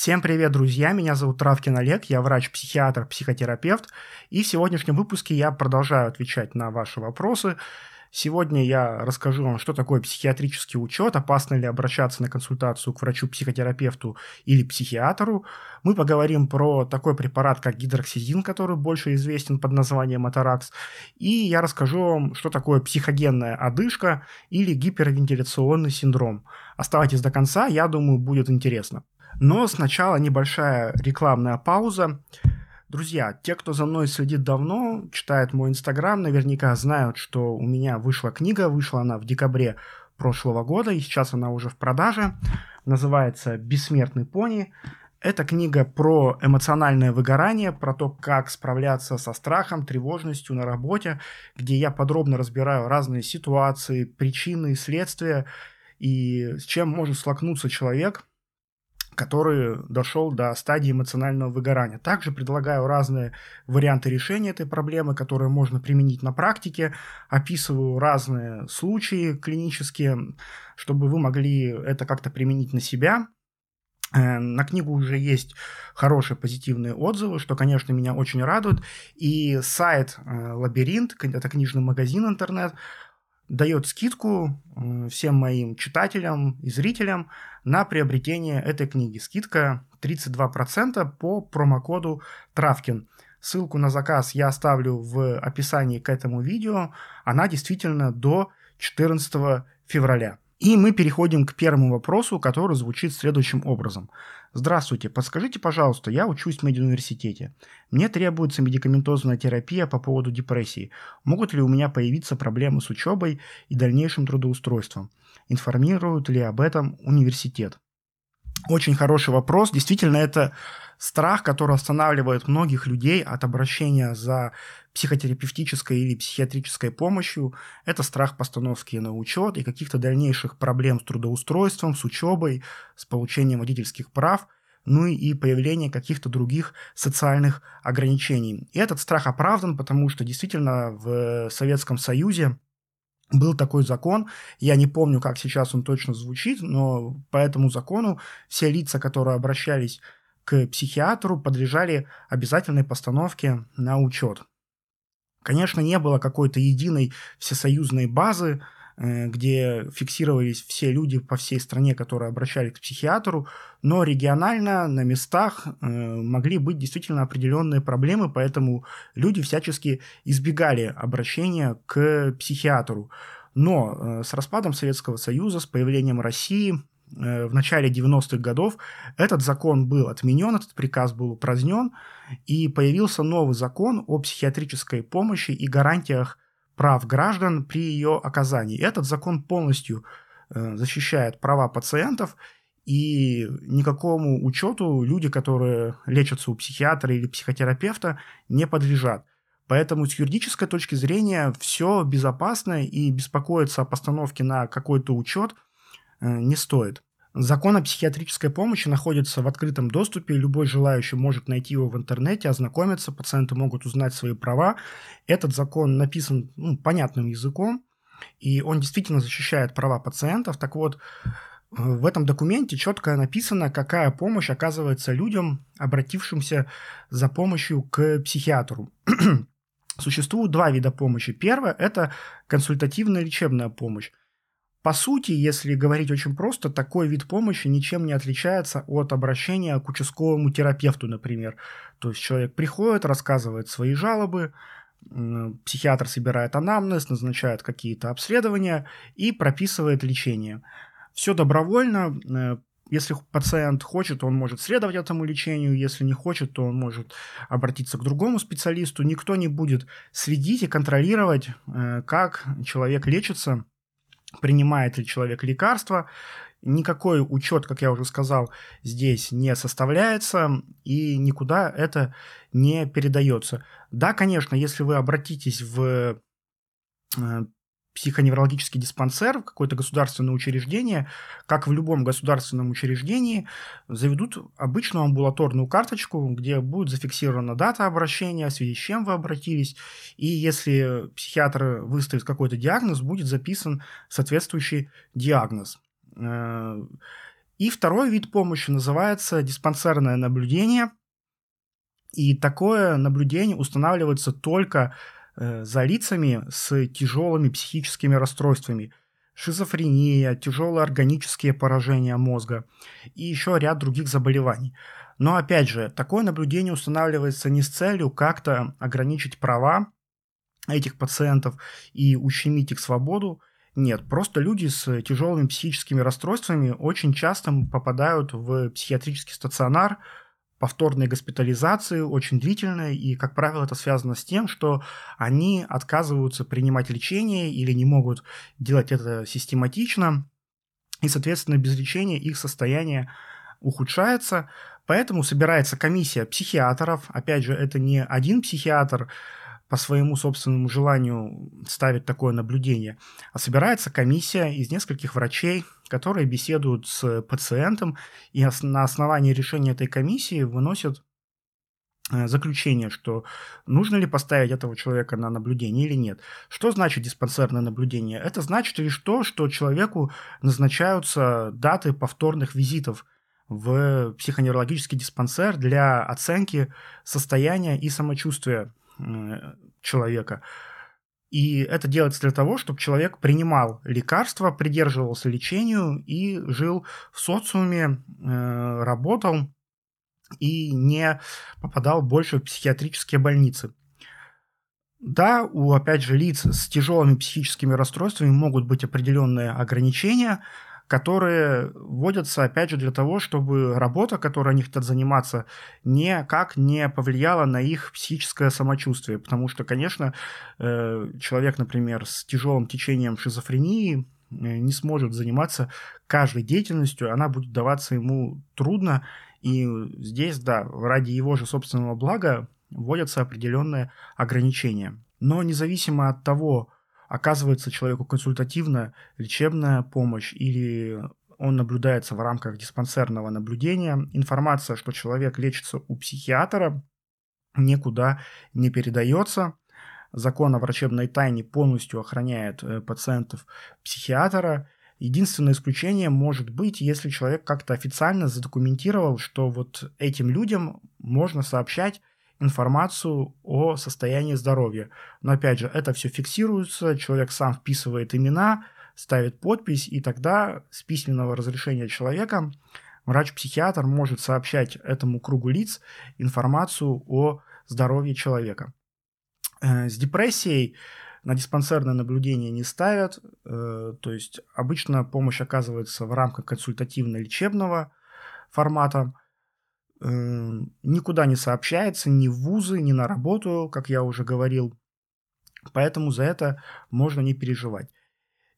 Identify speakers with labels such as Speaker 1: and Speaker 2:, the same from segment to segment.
Speaker 1: Всем привет, друзья! Меня зовут Травкин Олег, я врач-психиатр, психотерапевт, и в сегодняшнем выпуске я продолжаю отвечать на ваши вопросы. Сегодня я расскажу вам, что такое психиатрический учет, опасно ли обращаться на консультацию к врачу-психотерапевту или психиатру. Мы поговорим про такой препарат, как гидроксизин, который больше известен под названием Атаракс. И я расскажу вам, что такое психогенная одышка или гипервентиляционный синдром. Оставайтесь до конца, я думаю, будет интересно. Но сначала небольшая рекламная пауза. Друзья, те, кто за мной следит давно, читает мой инстаграм, наверняка знают, что у меня вышла книга, вышла она в декабре прошлого года, и сейчас она уже в продаже. Называется «Бессмертный пони». Это книга про эмоциональное выгорание, про то, как справляться со страхом, тревожностью на работе, где я подробно разбираю разные ситуации, причины, следствия и с чем может столкнуться человек, который дошел до стадии эмоционального выгорания. Также предлагаю разные варианты решения этой проблемы, которые можно применить на практике. Описываю разные случаи клинические, чтобы вы могли это как-то применить на себя. Э, на книгу уже есть хорошие позитивные отзывы, что, конечно, меня очень радует. И сайт э, «Лабиринт», это книжный магазин интернет, дает скидку всем моим читателям и зрителям на приобретение этой книги. Скидка 32% по промокоду Травкин. Ссылку на заказ я оставлю в описании к этому видео. Она действительно до 14 февраля. И мы переходим к первому вопросу, который звучит следующим образом. Здравствуйте, подскажите, пожалуйста, я учусь в медуниверситете. Мне требуется медикаментозная терапия по поводу депрессии. Могут ли у меня появиться проблемы с учебой и дальнейшим трудоустройством? Информирует ли об этом университет? Очень хороший вопрос. Действительно, это страх, который останавливает многих людей от обращения за психотерапевтической или психиатрической помощью. Это страх постановки на учет и каких-то дальнейших проблем с трудоустройством, с учебой, с получением водительских прав, ну и появление каких-то других социальных ограничений. И этот страх оправдан, потому что действительно в Советском Союзе был такой закон, я не помню, как сейчас он точно звучит, но по этому закону все лица, которые обращались к психиатру, подлежали обязательной постановке на учет. Конечно, не было какой-то единой всесоюзной базы, где фиксировались все люди по всей стране, которые обращались к психиатру, но регионально на местах э, могли быть действительно определенные проблемы, поэтому люди всячески избегали обращения к психиатру. Но э, с распадом Советского Союза, с появлением России, Э, в начале 90-х годов этот закон был отменен, этот приказ был упразднен, и появился новый закон о психиатрической помощи и гарантиях прав граждан при ее оказании. Этот закон полностью э, защищает права пациентов, и никакому учету люди, которые лечатся у психиатра или психотерапевта, не подлежат. Поэтому с юридической точки зрения все безопасно и беспокоиться о постановке на какой-то учет – Э, не стоит. Закон о психиатрической помощи находится в открытом доступе, любой желающий может найти его в интернете, ознакомиться, пациенты могут узнать свои права. Этот закон написан ну, понятным языком, и он действительно защищает права пациентов. Так вот, э, в этом документе четко написано, какая помощь оказывается людям, обратившимся за помощью к психиатру. Существует два вида помощи. Первое – это консультативная лечебная помощь. По сути, если говорить очень просто, такой вид помощи ничем не отличается от обращения к участковому терапевту, например. То есть человек приходит, рассказывает свои жалобы, психиатр собирает анамнез, назначает какие-то обследования и прописывает лечение. Все добровольно. Э, если пациент хочет, он может следовать этому лечению. Если не хочет, то он может обратиться к другому специалисту. Никто не будет следить и контролировать, э, как человек лечится принимает ли человек лекарства. Никакой учет, как я уже сказал, здесь не составляется и никуда это не передается. Да, конечно, если вы обратитесь в э, психоневрологический диспансер, какое-то государственное учреждение, как в любом государственном учреждении, заведут обычную амбулаторную карточку, где будет зафиксирована дата обращения, в связи с чем вы обратились, и если психиатр выставит какой-то диагноз, будет записан соответствующий диагноз. Э, И второй вид помощи называется диспансерное наблюдение. И такое наблюдение устанавливается только за лицами с тяжелыми психическими расстройствами. Шизофрения, тяжелые органические поражения мозга и еще ряд других заболеваний. Но опять же, такое наблюдение устанавливается не с целью как-то ограничить права этих пациентов и ущемить их свободу. Нет, просто люди с тяжелыми психическими расстройствами очень часто попадают в психиатрический стационар, повторные госпитализации очень длительные, и, как правило, это связано с тем, что они отказываются принимать лечение или не могут делать это систематично, и, соответственно, без лечения их состояние ухудшается, поэтому собирается комиссия психиатров, опять же, это не один психиатр, по своему собственному желанию ставит такое наблюдение, а собирается комиссия из нескольких врачей, которые беседуют с пациентом и на основании решения этой комиссии выносят э, заключение, что нужно ли поставить этого человека на наблюдение или нет. Что значит диспансерное наблюдение? Это значит лишь то, что человеку назначаются даты повторных визитов в психоневрологический диспансер для оценки состояния и самочувствия человека. И это делается для того, чтобы человек принимал лекарства, придерживался лечению и жил в социуме, э, работал и не попадал больше в психиатрические больницы. Да, у, опять же, лиц с тяжелыми психическими расстройствами могут быть определенные ограничения, которые вводятся, опять же, для того, чтобы работа, которой они хотят заниматься, никак не повлияла на их психическое самочувствие. Потому что, конечно, э, человек, например, с тяжелым течением шизофрении э, не сможет заниматься каждой деятельностью, она будет даваться ему трудно, и здесь, да, ради его же собственного блага вводятся определенные ограничения. Но независимо от того, оказывается человеку консультативная лечебная помощь или он наблюдается в рамках диспансерного наблюдения. Информация, что человек лечится у психиатра, никуда не передается. Закон о врачебной тайне полностью охраняет э, пациентов психиатра. Единственное исключение может быть, если человек как-то официально задокументировал, что вот этим людям можно сообщать информацию о состоянии здоровья. Но опять же, это все фиксируется, человек сам вписывает имена, ставит подпись, и тогда с письменного разрешения человека врач-психиатр может сообщать этому кругу лиц информацию о здоровье человека. Э, с депрессией на диспансерное наблюдение не ставят, э, то есть обычно помощь оказывается в рамках консультативно-лечебного формата – никуда не сообщается, ни в вузы, ни на работу, как я уже говорил. Поэтому за это можно не переживать.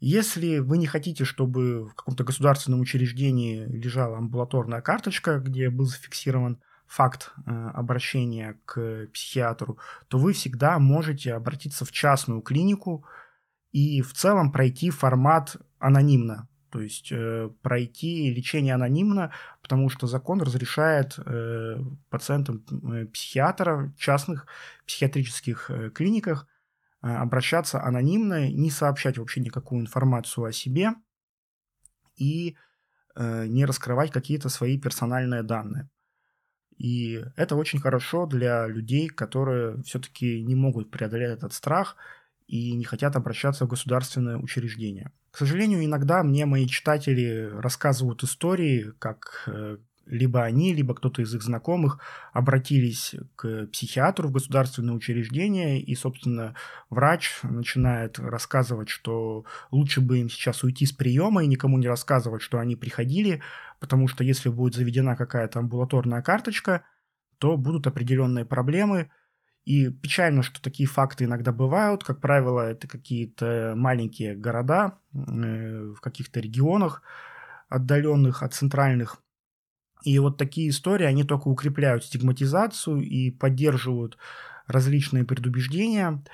Speaker 1: Если вы не хотите, чтобы в каком-то государственном учреждении лежала амбулаторная карточка, где был зафиксирован факт э, обращения к психиатру, то вы всегда можете обратиться в частную клинику и в целом пройти формат анонимно. То есть э, пройти лечение анонимно, потому что закон разрешает э, пациентам э, психиатра в частных психиатрических э, клиниках э, обращаться анонимно, не сообщать вообще никакую информацию о себе и э, не раскрывать какие-то свои персональные данные. И это очень хорошо для людей, которые все-таки не могут преодолеть этот страх и не хотят обращаться в государственное учреждение. К сожалению, иногда мне мои читатели рассказывают истории, как э, либо они, либо кто-то из их знакомых обратились к психиатру в государственное учреждение, и, собственно, врач начинает рассказывать, что лучше бы им сейчас уйти с приема и никому не рассказывать, что они приходили, потому что если будет заведена какая-то амбулаторная карточка, то будут определенные проблемы, и печально, что такие факты иногда бывают. Как правило, это какие-то маленькие города э, в каких-то регионах, отдаленных от центральных. И вот такие истории, они только укрепляют стигматизацию и поддерживают различные предубеждения.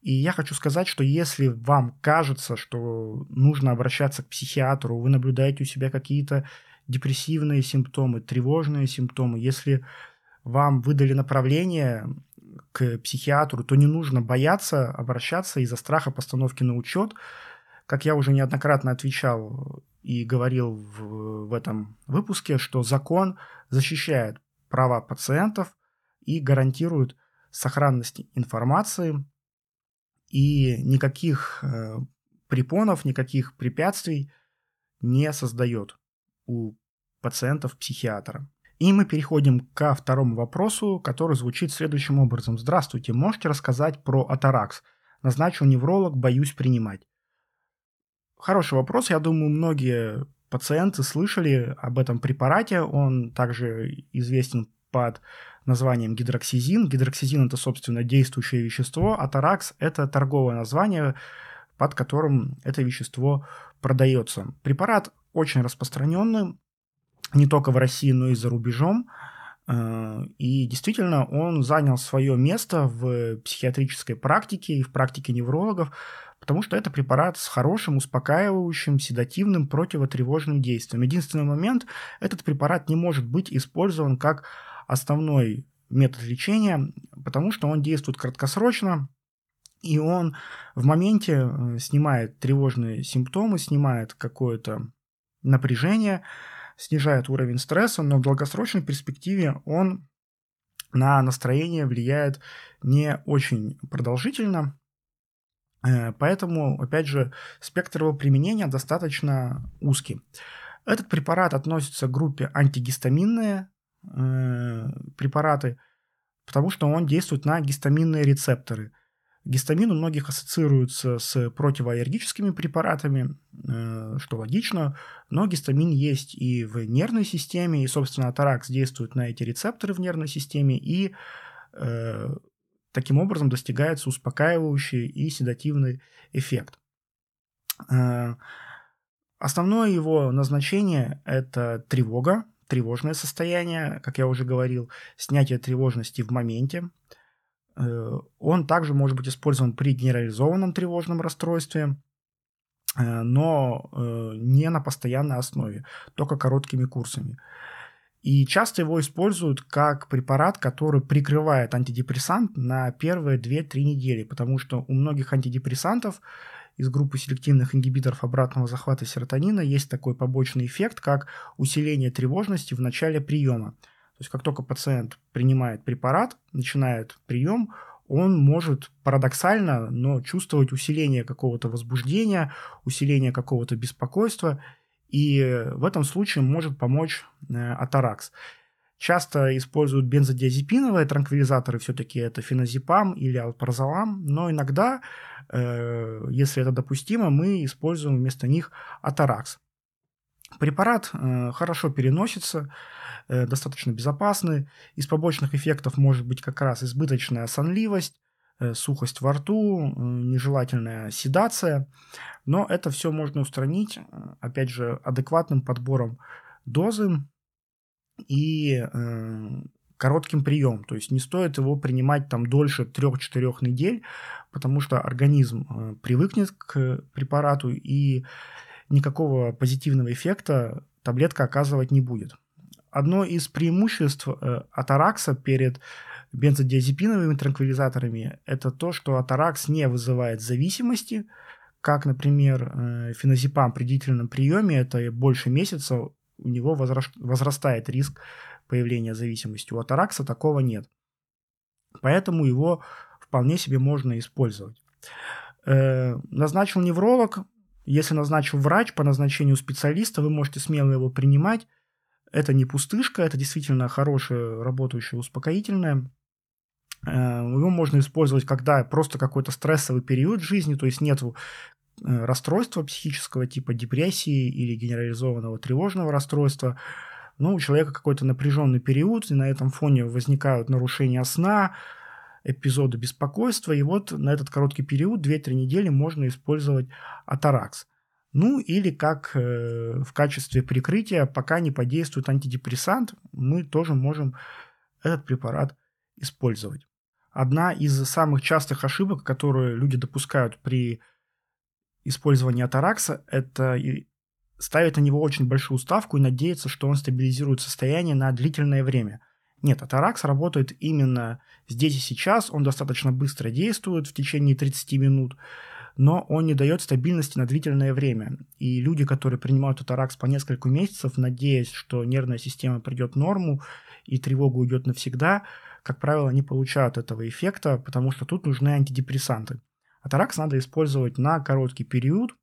Speaker 1: И я хочу сказать, что если вам кажется, что нужно обращаться к психиатру, вы наблюдаете у себя какие-то депрессивные симптомы, тревожные симптомы, если вам выдали направление к психиатру, то не нужно бояться обращаться из-за страха постановки на учет. Как я уже неоднократно отвечал, и говорил в, в этом выпуске, что закон защищает права пациентов и гарантирует сохранность информации, и никаких э, препонов, никаких препятствий не создает у пациентов психиатра. И мы переходим ко второму вопросу, который звучит следующим образом. Здравствуйте, можете рассказать про Атаракс? Назначил невролог, боюсь принимать. Хороший вопрос. Я думаю, многие пациенты слышали об этом препарате. Он также известен под названием гидроксизин. Гидроксизин – это, собственно, действующее вещество, а это торговое название, под которым это вещество продается. Препарат очень распространенный, не только в России, но и за рубежом. Э, и действительно, он занял свое место в психиатрической практике и в практике неврологов, потому что это препарат с хорошим, успокаивающим, седативным, противотревожным действием. Единственный момент, этот препарат не может быть использован как основной метод лечения, потому что он действует краткосрочно, и он в моменте э, снимает тревожные симптомы, снимает какое-то напряжение, снижает уровень стресса, но в долгосрочной перспективе он на настроение влияет не очень продолжительно, Э, поэтому, опять же, спектр его применения достаточно узкий. Этот препарат относится к группе антигистаминные э, препараты, потому что он действует на гистаминные рецепторы. Гистамин у многих ассоциируется с противоаллергическими препаратами, э, что логично, но гистамин есть и в нервной системе, и, собственно, таракс действует на эти рецепторы в нервной системе, и э, Таким образом достигается успокаивающий и седативный эффект. Э, основное его назначение – это тревога, тревожное состояние, как я уже говорил, снятие тревожности в моменте. Э, он также может быть использован при генерализованном тревожном расстройстве, э, но не на постоянной основе, только короткими курсами. И часто его используют как препарат, который прикрывает антидепрессант на первые 2-3 недели, потому что у многих антидепрессантов из группы селективных ингибиторов обратного захвата серотонина есть такой побочный эффект, как усиление тревожности в начале приема. То есть как только пациент принимает препарат, начинает прием, он может парадоксально, но чувствовать усиление какого-то возбуждения, усиление какого-то беспокойства, и в этом случае может помочь э, атаракс. Часто используют бензодиазепиновые транквилизаторы, все-таки это феназепам или алпрозолам, но иногда, э, если это допустимо, мы используем вместо них атаракс. Препарат э, хорошо переносится, достаточно безопасный. Из побочных эффектов может быть как раз избыточная сонливость, Э, сухость во рту, нежелательная седация. Но это все можно устранить, э, опять же, адекватным подбором дозы и э, коротким приемом. То есть не стоит его принимать там дольше 3-4 недель, потому что организм э, привыкнет к препарату и никакого позитивного эффекта таблетка оказывать не будет. Одно из преимуществ э, атаракса перед бензодиазепиновыми транквилизаторами, это то, что атаракс не вызывает зависимости, как, например, э, феназепам при длительном приеме, это больше месяца, у него возрастает риск появления зависимости. У атаракса такого нет. Поэтому его вполне себе можно использовать. Э, назначил невролог, если назначил врач по назначению специалиста, вы можете смело его принимать. Это не пустышка, это действительно хорошее работающее успокоительное. Э, его можно использовать, когда просто какой-то стрессовый период жизни, то есть нет э, расстройства психического типа депрессии или генерализованного тревожного расстройства, но у человека какой-то напряженный период, и на этом фоне возникают нарушения сна, эпизоды беспокойства, и вот на этот короткий период, 2-3 недели, можно использовать атаракс. Ну или как э, в качестве прикрытия, пока не подействует антидепрессант, мы тоже можем этот препарат использовать. Одна из самых частых ошибок, которые люди допускают при использовании атаракса, это ставить на него очень большую ставку и надеяться, что он стабилизирует состояние на длительное время. Нет, атаракс работает именно здесь и сейчас, он достаточно быстро действует в течение 30 минут, но он не дает стабильности на длительное время. И люди, которые принимают атаракс по несколько месяцев, надеясь, что нервная система придет в норму и тревога уйдет навсегда, как правило, не получают этого эффекта, потому что тут нужны антидепрессанты. Атаракс надо использовать на короткий период.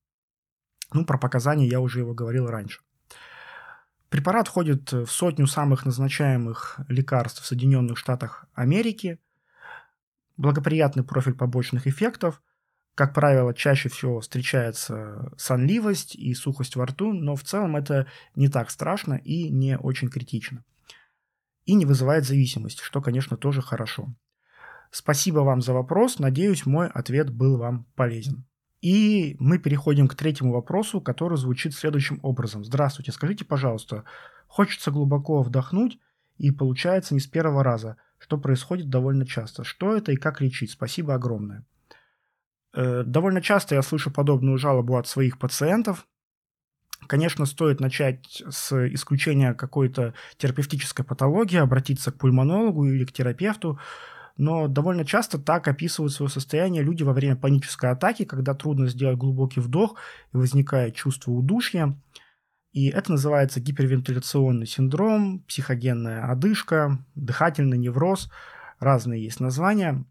Speaker 1: Ну, про показания я уже его говорил раньше. Препарат входит в сотню самых назначаемых лекарств в Соединенных Штатах Америки. Благоприятный профиль побочных эффектов. Как правило, чаще всего встречается сонливость и сухость во рту, но в целом это не так страшно и не очень критично. И не вызывает зависимости, что, конечно, тоже хорошо. Спасибо вам за вопрос. Надеюсь, мой ответ был вам полезен. И мы переходим к третьему вопросу, который звучит следующим образом. Здравствуйте, скажите, пожалуйста, хочется глубоко вдохнуть и получается не с первого раза, что происходит довольно часто. Что это и как лечить? Спасибо огромное. Э, довольно часто я слышу подобную жалобу от своих пациентов. Конечно, стоит начать с исключения какой-то терапевтической патологии, обратиться к пульмонологу или к терапевту, но довольно часто так описывают свое состояние люди во время панической атаки, когда трудно сделать глубокий вдох и возникает чувство удушья. И это называется гипервентиляционный синдром, психогенная одышка, дыхательный невроз, разные есть названия.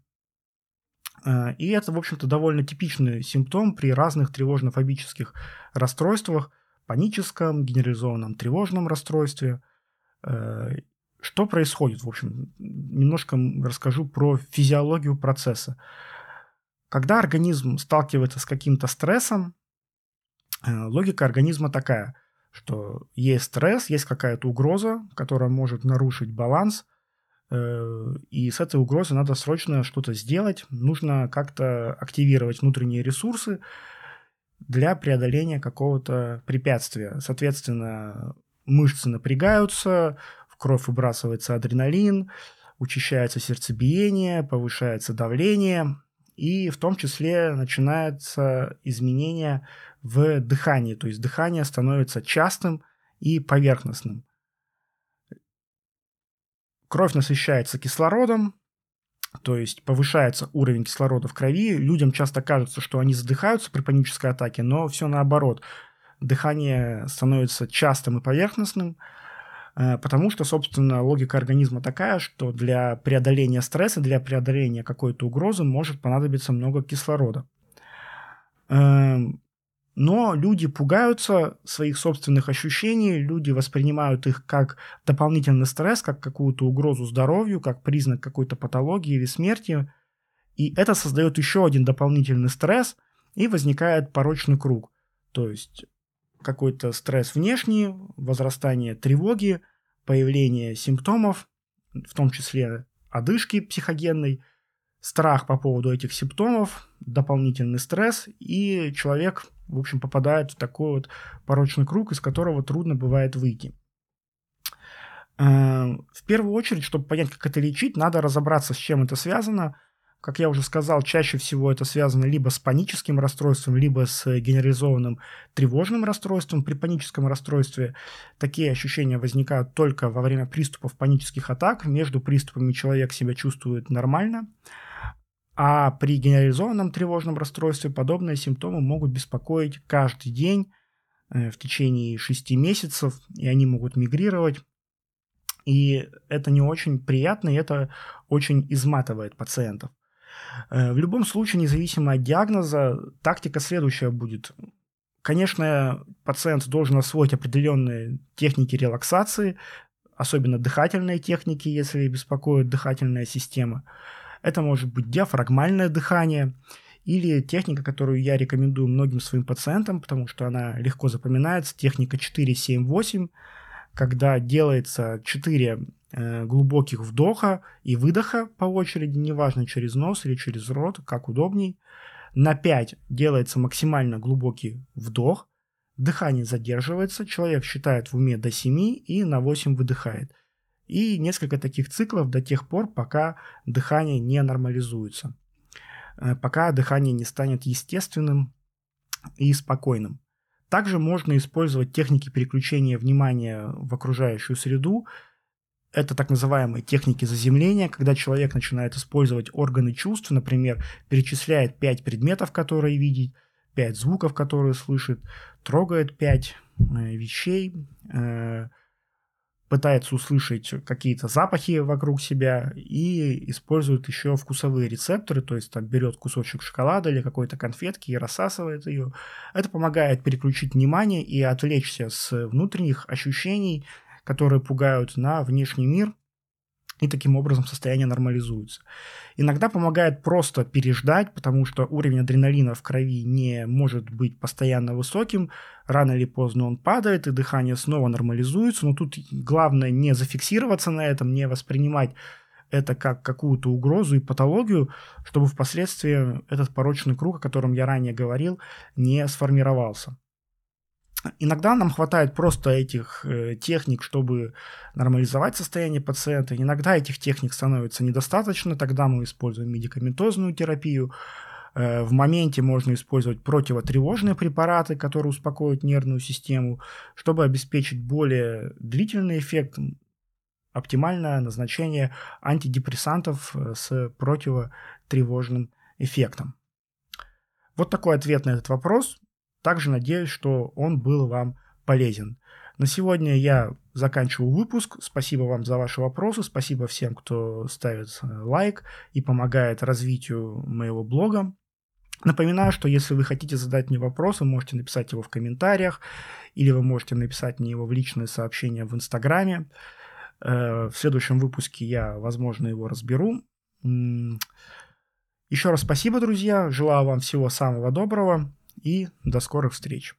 Speaker 1: Э, и это, в общем-то, довольно типичный симптом при разных тревожно-фобических расстройствах, паническом, генерализованном тревожном расстройстве э, что происходит? В общем, немножко расскажу про физиологию процесса. Когда организм сталкивается с каким-то стрессом, э, логика организма такая, что есть стресс, есть какая-то угроза, которая может нарушить баланс, и с этой угрозой надо срочно что-то сделать, нужно как-то активировать внутренние ресурсы для преодоления какого-то препятствия. Соответственно, мышцы напрягаются, кровь выбрасывается адреналин, учащается сердцебиение, повышается давление, и в том числе начинается изменение в дыхании, то есть дыхание становится частым и поверхностным. Кровь насыщается кислородом, то есть повышается уровень кислорода в крови. Людям часто кажется, что они задыхаются при панической атаке, но все наоборот. Дыхание становится частым и поверхностным, Э, потому что, собственно, логика организма такая, что для преодоления стресса, для преодоления какой-то угрозы может понадобиться много кислорода. Но люди пугаются своих собственных ощущений, люди воспринимают их как дополнительный стресс, как какую-то угрозу здоровью, как признак какой-то патологии или смерти. И это создает еще один дополнительный стресс, и возникает порочный круг. То есть какой-то стресс внешний, возрастание тревоги, появление симптомов, в том числе одышки психогенной, страх по поводу этих симптомов, дополнительный стресс, и человек, в общем, попадает в такой вот порочный круг, из которого трудно бывает выйти. Э, в первую очередь, чтобы понять, как это лечить, надо разобраться, с чем это связано – как я уже сказал, чаще всего это связано либо с паническим расстройством, либо с генерализованным тревожным расстройством. При паническом расстройстве такие ощущения возникают только во время приступов панических атак. Между приступами человек себя чувствует нормально. А при генерализованном тревожном расстройстве подобные симптомы могут беспокоить каждый день э, в течение 6 месяцев, и они могут мигрировать. И это не очень приятно, и это очень изматывает пациентов. Э, в любом случае, независимо от диагноза, тактика следующая будет. Конечно, пациент должен освоить определенные техники релаксации, особенно дыхательные техники, если беспокоит дыхательная система. Это может быть диафрагмальное дыхание или техника, которую я рекомендую многим своим пациентам, потому что она легко запоминается, техника 4-7-8, когда делается 4 Э, глубоких вдоха и выдоха по очереди, неважно через нос или через рот, как удобней. На 5 делается максимально глубокий вдох, дыхание задерживается, человек считает в уме до 7 и на 8 выдыхает. И несколько таких циклов до тех пор, пока дыхание не нормализуется, э, пока дыхание не станет естественным и спокойным. Также можно использовать техники переключения внимания в окружающую среду, это так называемые техники заземления, когда человек начинает использовать органы чувств, например, перечисляет пять предметов, которые видит, пять звуков, которые слышит, трогает пять э, вещей, э, пытается услышать какие-то запахи вокруг себя и использует еще вкусовые рецепторы, то есть там берет кусочек шоколада или какой-то конфетки и рассасывает ее. Это помогает переключить внимание и отвлечься с внутренних ощущений, которые пугают, на внешний мир, и таким образом состояние нормализуется. Иногда помогает просто переждать, потому что уровень адреналина в крови не может быть постоянно высоким, рано или поздно он падает, и дыхание снова нормализуется, но тут главное не зафиксироваться на этом, не воспринимать это как какую-то угрозу и патологию, чтобы впоследствии этот порочный круг, о котором я ранее говорил, не сформировался. Иногда нам хватает просто этих э, техник, чтобы нормализовать состояние пациента. Иногда этих техник становится недостаточно, тогда мы используем медикаментозную терапию. Э, в моменте можно использовать противотревожные препараты, которые успокоят нервную систему, чтобы обеспечить более длительный эффект, оптимальное назначение антидепрессантов э, с противотревожным эффектом. Вот такой ответ на этот вопрос. Также надеюсь, что он был вам полезен. На сегодня я заканчиваю выпуск. Спасибо вам за ваши вопросы. Спасибо всем, кто ставит э, лайк и помогает развитию моего блога. Напоминаю, что если вы хотите задать мне вопрос, вы можете написать его в комментариях, или вы можете написать мне его в личное сообщение в Инстаграме. Э, в следующем выпуске я, возможно, его разберу. Еще раз спасибо, друзья. Желаю вам всего самого доброго и до скорых встреч.